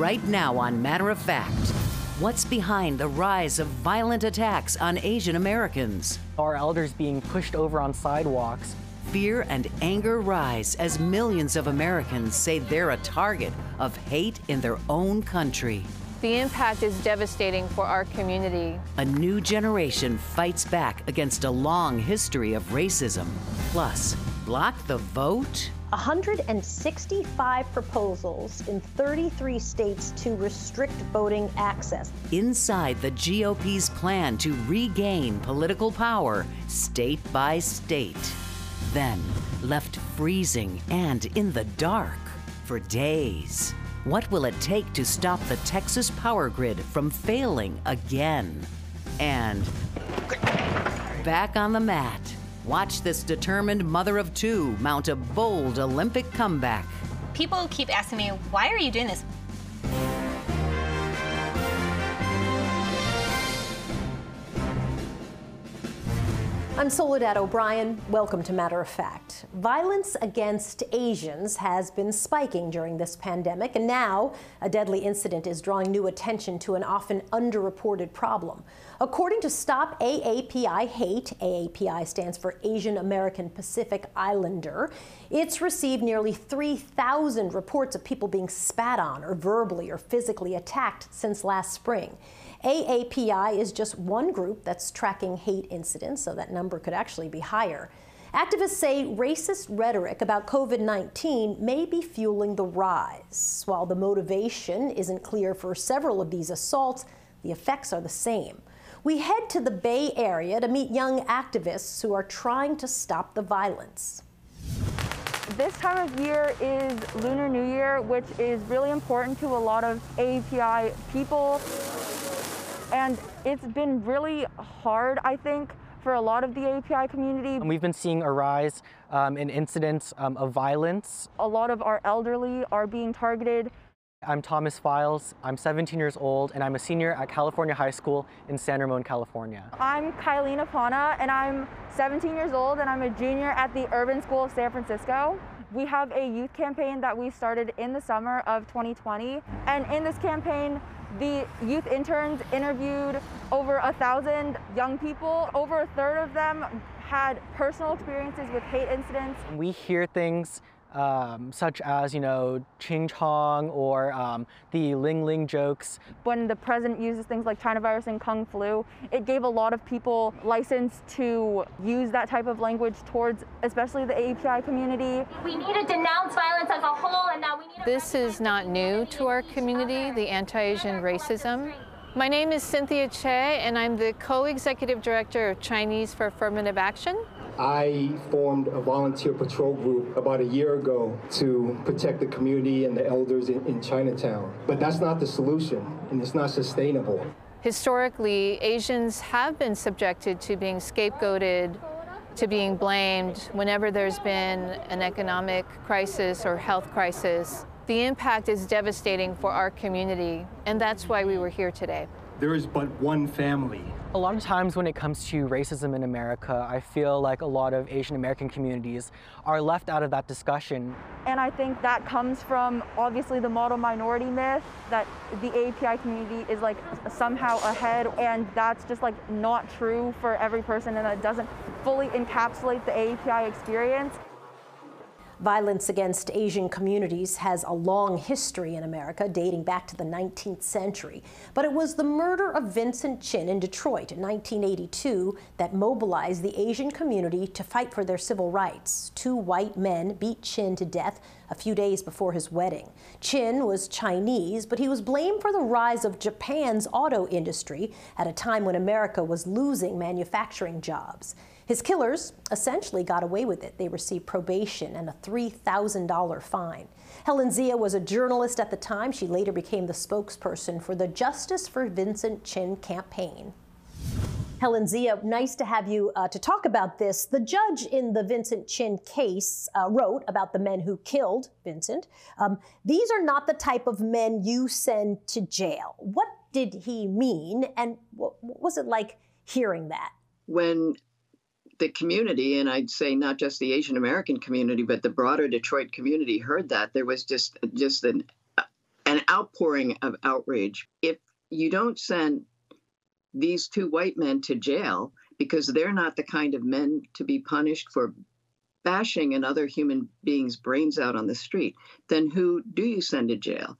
right now on Matter of Fact. What's behind the rise of violent attacks on Asian Americans? Our elders being pushed over on sidewalks. Fear and anger rise as millions of Americans say they're a target of hate in their own country. The impact is devastating for our community. A new generation fights back against a long history of racism. Plus, block the vote? 165 proposals in 33 states to restrict voting access. Inside the GOP's plan to regain political power state by state. Then, left freezing and in the dark for days. What will it take to stop the Texas power grid from failing again? And back on the mat. Watch this determined mother of two mount a bold Olympic comeback. People keep asking me, why are you doing this? I'm Soledad O'Brien. Welcome to Matter of Fact. Violence against Asians has been spiking during this pandemic, and now a deadly incident is drawing new attention to an often underreported problem. According to Stop AAPI Hate, AAPI stands for Asian American Pacific Islander, it's received nearly 3,000 reports of people being spat on or verbally or physically attacked since last spring. AAPI is just one group that's tracking hate incidents, so that number could actually be higher. Activists say racist rhetoric about COVID 19 may be fueling the rise. While the motivation isn't clear for several of these assaults, the effects are the same. We head to the Bay Area to meet young activists who are trying to stop the violence. This time of year is Lunar New Year, which is really important to a lot of AAPI people. And it's been really hard, I think, for a lot of the API community. And we've been seeing a rise um, in incidents um, of violence. A lot of our elderly are being targeted. I'm Thomas Files. I'm 17 years old and I'm a senior at California High School in San Ramon, California. I'm Kylina Pana and I'm 17 years old and I'm a junior at the Urban School of San Francisco. We have a youth campaign that we started in the summer of 2020 and in this campaign the youth interns interviewed over a thousand young people. Over a third of them had personal experiences with hate incidents. We hear things um, such as, you know, Ching Chong or um, the Ling Ling jokes. When the president uses things like China virus and Kung flu, it gave a lot of people license to use that type of language towards especially the API community. We need to denounce violence as a whole and now we need This is not new to our community, the anti-Asian racism. My name is Cynthia Choi and I'm the co-executive director of Chinese for Affirmative Action. I formed a volunteer patrol group about a year ago to protect the community and the elders in, in, Chinatown. But that's not the solution, and it's not sustainable. Historically, Asians have been subjected to being scapegoated, to being blamed whenever there's been an economic crisis or health crisis. The impact is devastating for our community, and that's why we were here today. There is but one family a lot of times when it comes to racism in America, I feel like a lot of Asian American communities are left out of that discussion. And I think that comes from obviously the model minority myth that the API community is like somehow ahead and that's just like not true for every person and that doesn't fully encapsulate the API experience. Violence against Asian communities has a long history in America, dating back to the 19th century. But it was the murder of Vincent Chin in Detroit in 1982 that mobilized the Asian community to fight for their civil rights. Two white men beat Chin to death a few days before his wedding. Chin was Chinese, but he was blamed for the rise of Japan's auto industry at a time when America was losing manufacturing jobs. His killers essentially got away with it. They received probation and a $3,000 fine. Helen Zia was a journalist at the time. She later became the spokesperson for the Justice for Vincent Chin campaign. Helen Zia, nice to have you uh, to talk about this. The judge in the Vincent Chin case uh, wrote about the men who killed Vincent. Um, these are not the type of men you send to jail. What did he mean, and what, was it like hearing that? When the community, and I'd say not just the Asian American community, but the broader Detroit community heard that, there was just just an an outpouring of outrage. If you don't send these two white men to jail because they're not the kind of men to be punished for bashing another human being's brains out on the street, then who do you send to jail?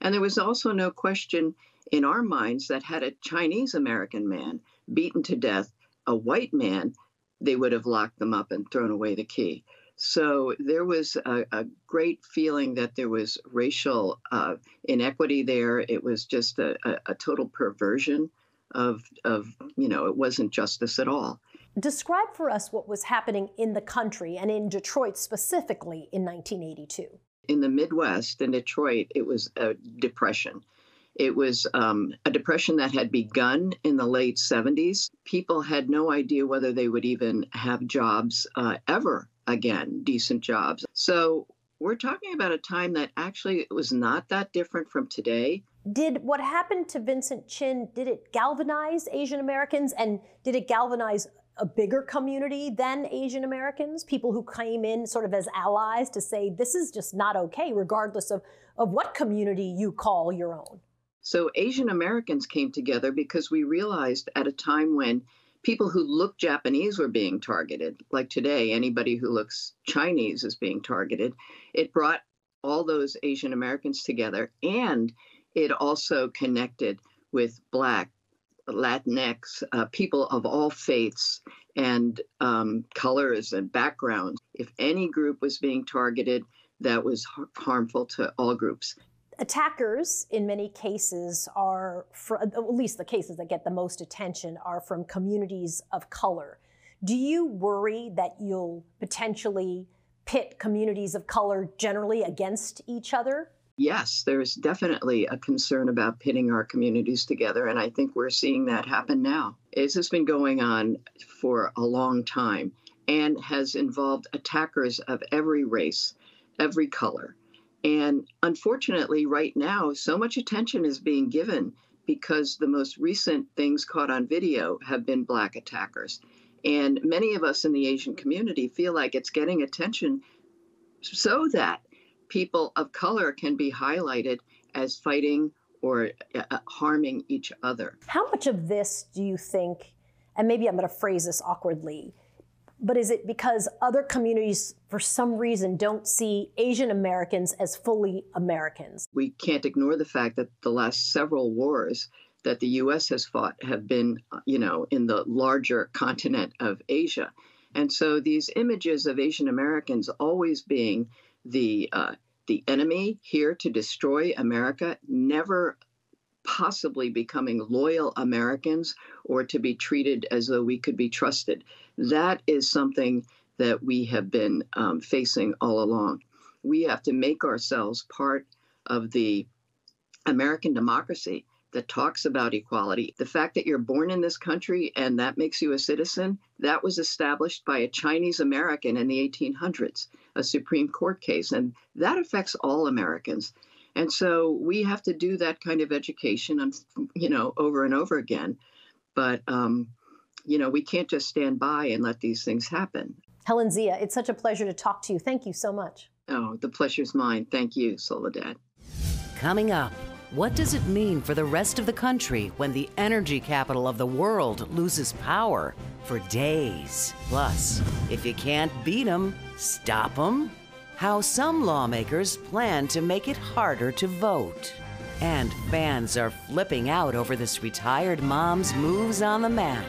And there was also no question in our minds that had a Chinese American man beaten to death a white man, they would have locked them up and thrown away the key. So there was a, a great feeling that there was racial uh, inequity there. It was just a, a, a total perversion of, of, you know, it wasn't justice at all. Describe for us what was happening in the country and in Detroit specifically in 1982. In the Midwest, in Detroit, it was a depression. It was um, a depression that had begun in the late 70s. People had no idea whether they would even have jobs uh, ever again, decent jobs. So we're talking about a time that actually was not that different from today. Did what happened to Vincent Chin, did it galvanize Asian Americans and did it galvanize a bigger community than Asian Americans, people who came in sort of as allies to say this is just not okay, regardless of, of what community you call your own. So Asian Americans came together because we realized at a time when people who look Japanese were being targeted, like today, anybody who looks Chinese is being targeted. It brought all those Asian Americans together and it also connected with Black, Latinx, uh, people of all faiths and um, colors and backgrounds. If any group was being targeted, that was harmful to all groups attackers in many cases are, for, at least the cases that get the most attention, are from communities of color. Do you worry that you'll potentially pit communities of color generally against each other? Yes, there's definitely a concern about pitting our communities together, and I think we're seeing that happen now. This has been going on for a long time and has involved attackers of every race, every color. And unfortunately, right now, so much attention is being given because the most recent things caught on video have been Black attackers. And many of us in the Asian community feel like it's getting attention so that people of color can be highlighted as fighting or uh, harming each other. How much of this do you think, and maybe I'm going to phrase this awkwardly, but is it because other communities, for some reason, don't see Asian Americans as fully Americans? We can't ignore the fact that the last several wars that the U.S. has fought have been, you know, in the larger continent of Asia. And so these images of Asian Americans always being the uh, the enemy here to destroy America, never possibly becoming loyal Americans or to be treated as though we could be trusted. That is something that we have been um, facing all along. We have to make ourselves part of the American democracy that talks about equality. The fact that you're born in this country and that makes you a citizen, that was established by a Chinese American in the 1800s, a Supreme Court case. And that affects all Americans. And so we have to do that kind of education, you know, over and over again. But, um, you know, we can't just stand by and let these things happen. Helen Zia, it's such a pleasure to talk to you. Thank you so much. Oh, the pleasure's mine. Thank you, Soledad. Coming up, what does it mean for the rest of the country when the energy capital of the world loses power for days? Plus, if you can't beat them, stop them? How some lawmakers plan to make it harder to vote. And fans are flipping out over this retired mom's moves on the mat.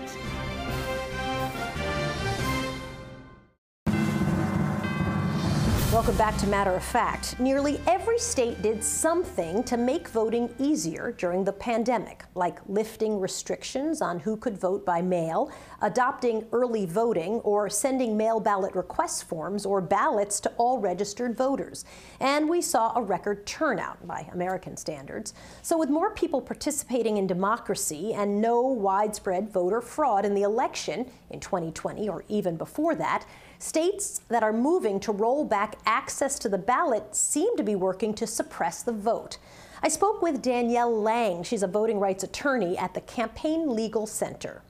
Welcome back to Matter of Fact. Nearly every state did something to make voting easier during the pandemic, like lifting restrictions on who could vote by mail, adopting early voting, or sending mail ballot request forms or ballots to all registered voters. And we saw a record turnout by American standards. So, with more people participating in democracy and no widespread voter fraud in the election in 2020 or even before that, States that are moving to roll back access to the ballot seem to be working to suppress the vote. I spoke with Danielle Lang. She's a voting rights attorney at the Campaign Legal Center.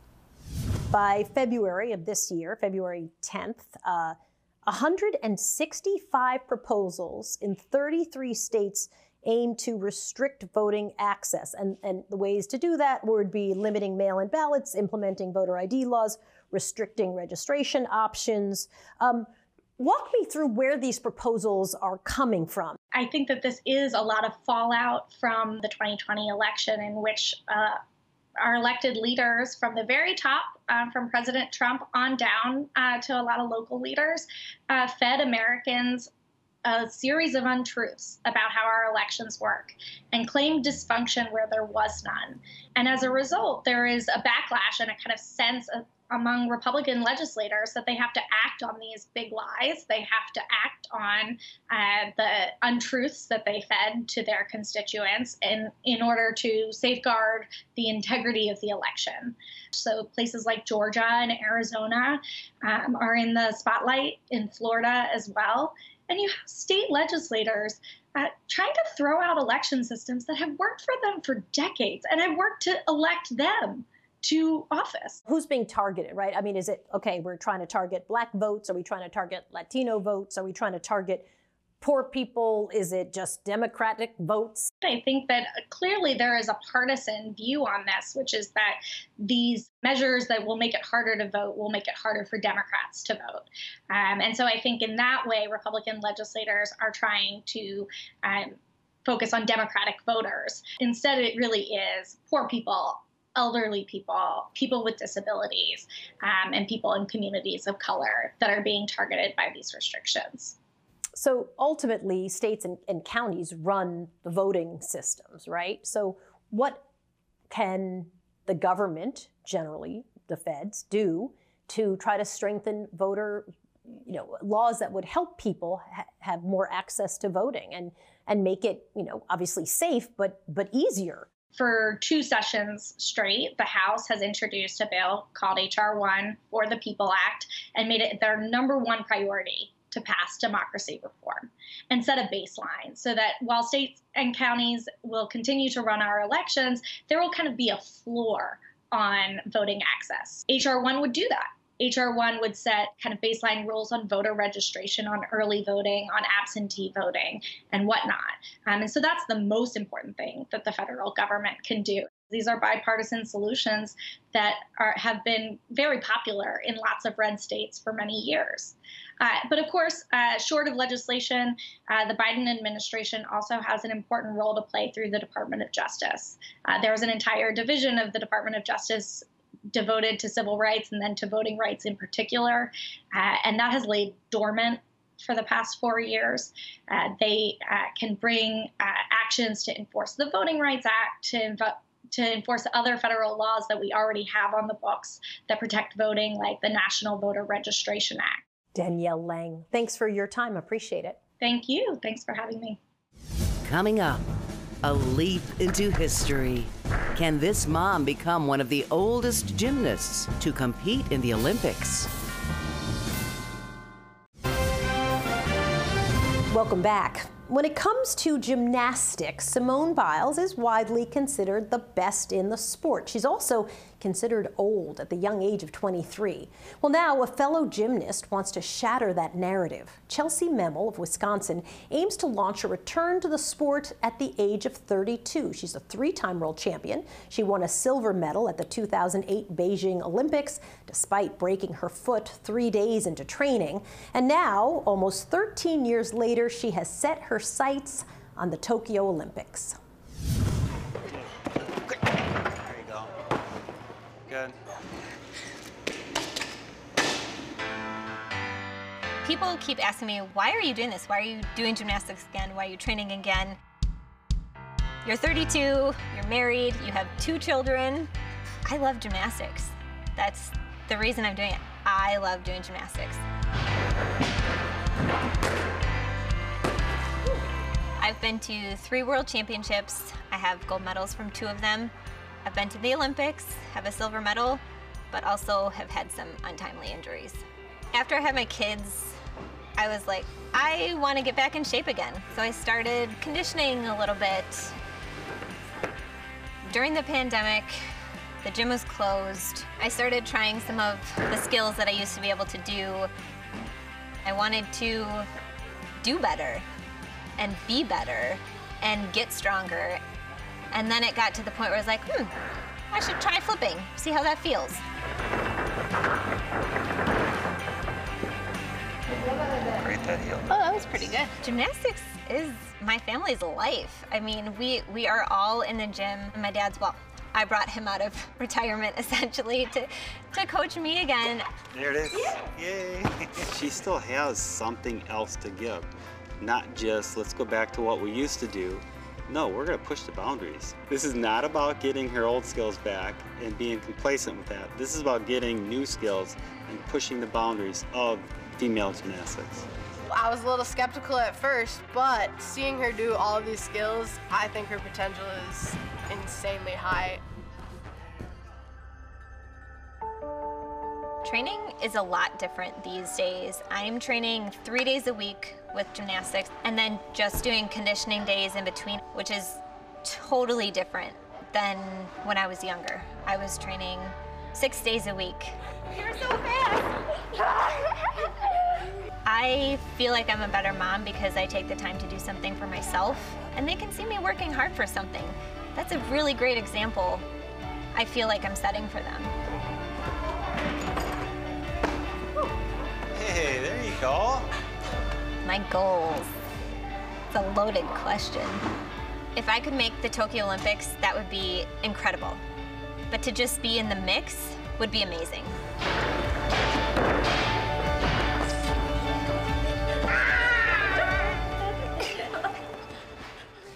By February of this year, February 10th, uh, 165 proposals in 33 states aim to restrict voting access. And, and the ways to do that would be limiting mail in ballots, implementing voter ID laws, restricting registration options. Um, walk me through where these proposals are coming from. I think that this is a lot of fallout from the 2020 election, in which uh, our elected leaders from the very top, uh, from President Trump on down uh, to a lot of local leaders, uh, fed Americans a series of untruths about how our elections work and claimed dysfunction where there was none. And as a result, there is a backlash and a kind of sense of, among Republican legislators that they have to act on these big lies. They have to act on uh, the untruths that they fed to their constituents in, in order to safeguard the integrity of the election. So places like Georgia and Arizona um, are in the spotlight, in Florida as well. And you have state legislators uh, trying to throw out election systems that have worked for them for decades and have worked to elect them to office. Who's being targeted, right? I mean, is it okay, we're trying to target black votes? Are we trying to target Latino votes? Are we trying to target poor people? Is it just Democratic votes? I think that clearly there is a partisan view on this, which is that these measures that will make it harder to vote will make it harder for Democrats to vote. Um, and so I think in that way, Republican legislators are trying to. Um, focus on Democratic voters. Instead, it really is poor people elderly people, people with disabilities, um, and people in communities of color that are being targeted by these restrictions. So ultimately, states and, and counties run the voting systems, right? So, what can the government, generally the feds, do to try to strengthen voter you know laws that would help people ha- have more access to voting and and make it you know obviously safe but but easier for two sessions straight, the House has introduced a bill called H.R. 1 or the People Act and made it their number one priority to pass democracy reform and set a baseline so that while states and counties will continue to run our elections, there will kind of be a floor on voting access. HR 1 would do that. HR 1 would set kind of baseline rules on voter registration, on early voting, on absentee voting, and whatnot. Um, and so that's the most important thing that the federal government can do. These are bipartisan solutions that are, have been very popular in lots of red states for many years. Uh, but of course, uh, short of legislation, uh, the Biden administration also has an important role to play through the Department of Justice. Uh, there's an entire division of the Department of Justice devoted to civil rights and then to voting rights in particular, uh, and that has laid dormant for the past four years. Uh, they can bring actions to enforce the Voting Rights Act, to invo- to enforce other federal laws that we already have on the books that protect voting, like the National Voter Registration Act. Danielle Lang, thanks for your time. Appreciate it. Thank you. Thanks for having me. Coming up, a leap into history. Can this mom become one of the oldest gymnasts to compete in the Olympics? Welcome back. When it comes to gymnastics, Simone Biles is widely considered the best in the sport. She's also considered old at the young age of 23. Well, now a fellow gymnast wants to shatter that narrative. Chellsie Memmel of Wisconsin aims to launch a return to the sport at the age of 32. She's a three-time world champion. She won a silver medal at the 2008 Beijing Olympics despite breaking her foot three days into training. And now, almost 13 years later, she has set her sights on the Tokyo Olympics. Good. People keep asking me, why are you doing this? Why are you doing gymnastics again? Why are you training again? You're 32, you're married, you have two children. I love gymnastics. That's the reason I'm doing it. I love doing gymnastics. I've been to three world championships. I have gold medals from two of them. I've been to the Olympics, have a silver medal, but also have had some untimely injuries. After I had my kids, I was like, I want to get back in shape again. So I started conditioning a little bit. During the pandemic, the gym was closed. I started trying some of the skills that I used to be able to do. I wanted to do better and be better and get stronger. And then it got to the point where I was like, hmm, I should try flipping, see how that feels. Great that heel. Oh, that was pretty good. Gymnastics is my family's life. I mean, we we are all in the gym. My dad's well, I brought him out of retirement essentially to to coach me again. There it is. Yay. she still has something else to give. Not just let's go back to what we used to do. No, we're going to push the boundaries. This is not about getting her old skills back and being complacent with that. This is about getting new skills and pushing the boundaries of female gymnastics. I was a little skeptical at first, but seeing her do all of these skills, I think her potential is insanely high. Training is a lot different these days. I'm training three days a week with gymnastics and then just doing conditioning days in between, which is totally different than when I was younger. I was training six days a week. You're so fast! I feel like I'm a better mom because I take the time to do something for myself and they can see me working hard for something. That's a really great example I feel like I'm setting for them. Hey, there you go. My goals. It's a loaded question. If I could make the Tokyo Olympics, that would be incredible. But to just be in the mix would be amazing.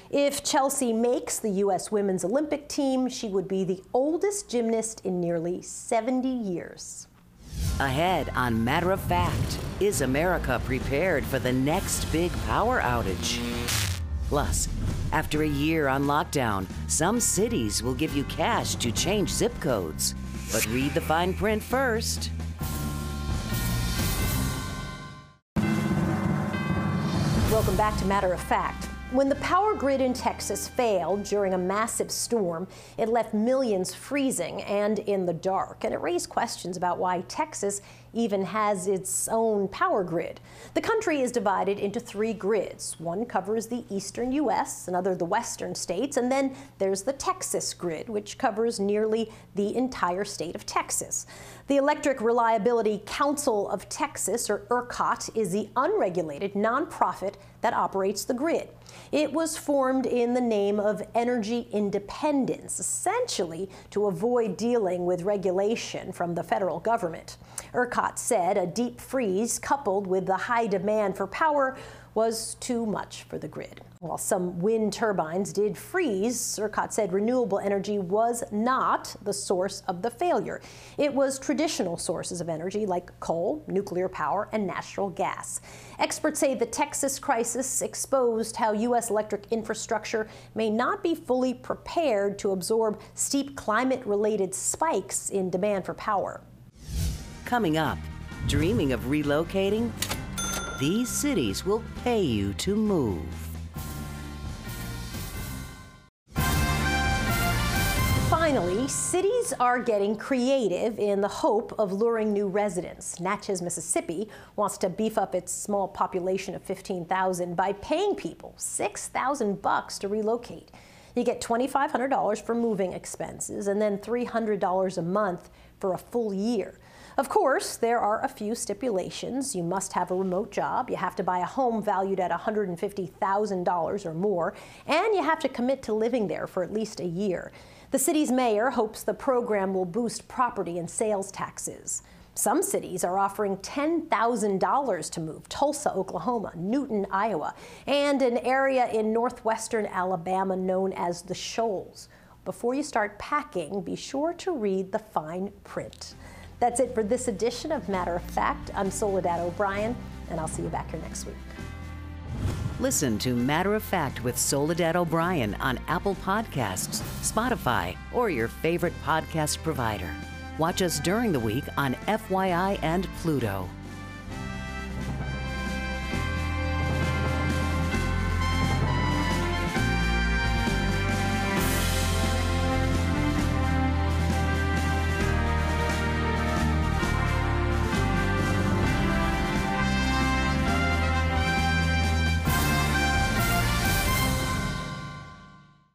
If Chellsie makes the U.S. women's Olympic team, she would be the oldest gymnast in nearly 70 years. Ahead on Matter of Fact, is America prepared for the next big power outage? Plus, after a year on lockdown, some cities will give you cash to change zip codes. But read the fine print first. Welcome back to Matter of Fact. When the power grid in Texas failed during a massive storm, it left millions freezing and in the dark, and it raised questions about why Texas even has its own power grid. The country is divided into three grids. One covers the eastern U.S., another the western states, and then there's the Texas grid, which covers nearly the entire state of Texas. The Electric Reliability Council of Texas, or ERCOT, is the unregulated nonprofit that operates the grid. It was formed in the name of energy independence, essentially to avoid dealing with regulation from the federal government. ERCOT said a deep freeze coupled with the high demand for power was too much for the grid. While some wind turbines did freeze, ERCOT said renewable energy was not the source of the failure. It was traditional sources of energy like coal, nuclear power, and natural gas. Experts say the Texas crisis exposed how U.S. electric infrastructure may not be fully prepared to absorb steep climate related spikes in demand for power. Coming up, dreaming of relocating? These cities will pay you to move. Finally, cities are getting creative in the hope of luring new residents. Natchez, Mississippi wants to beef up its small population of 15,000 by paying people 6,000 bucks to relocate. You get $2,500 for moving expenses and then $300 a month for a full year. Of course, there are a few stipulations. You must have a remote job, you have to buy a home valued at $150,000 or more, and you have to commit to living there for at least a year. The city's mayor hopes the program will boost property and sales taxes. Some cities are offering $10,000 to move Tulsa, Oklahoma, Newton, Iowa, and an area in northwestern Alabama known as the Shoals. Before you start packing, be sure to read the fine print. That's it for this edition of Matter of Fact. I'm Soledad O'Brien, and I'll see you back here next week. Listen to Matter of Fact with Soledad O'Brien on Apple Podcasts, Spotify, or your favorite podcast provider. Watch us during the week on FYI and Pluto.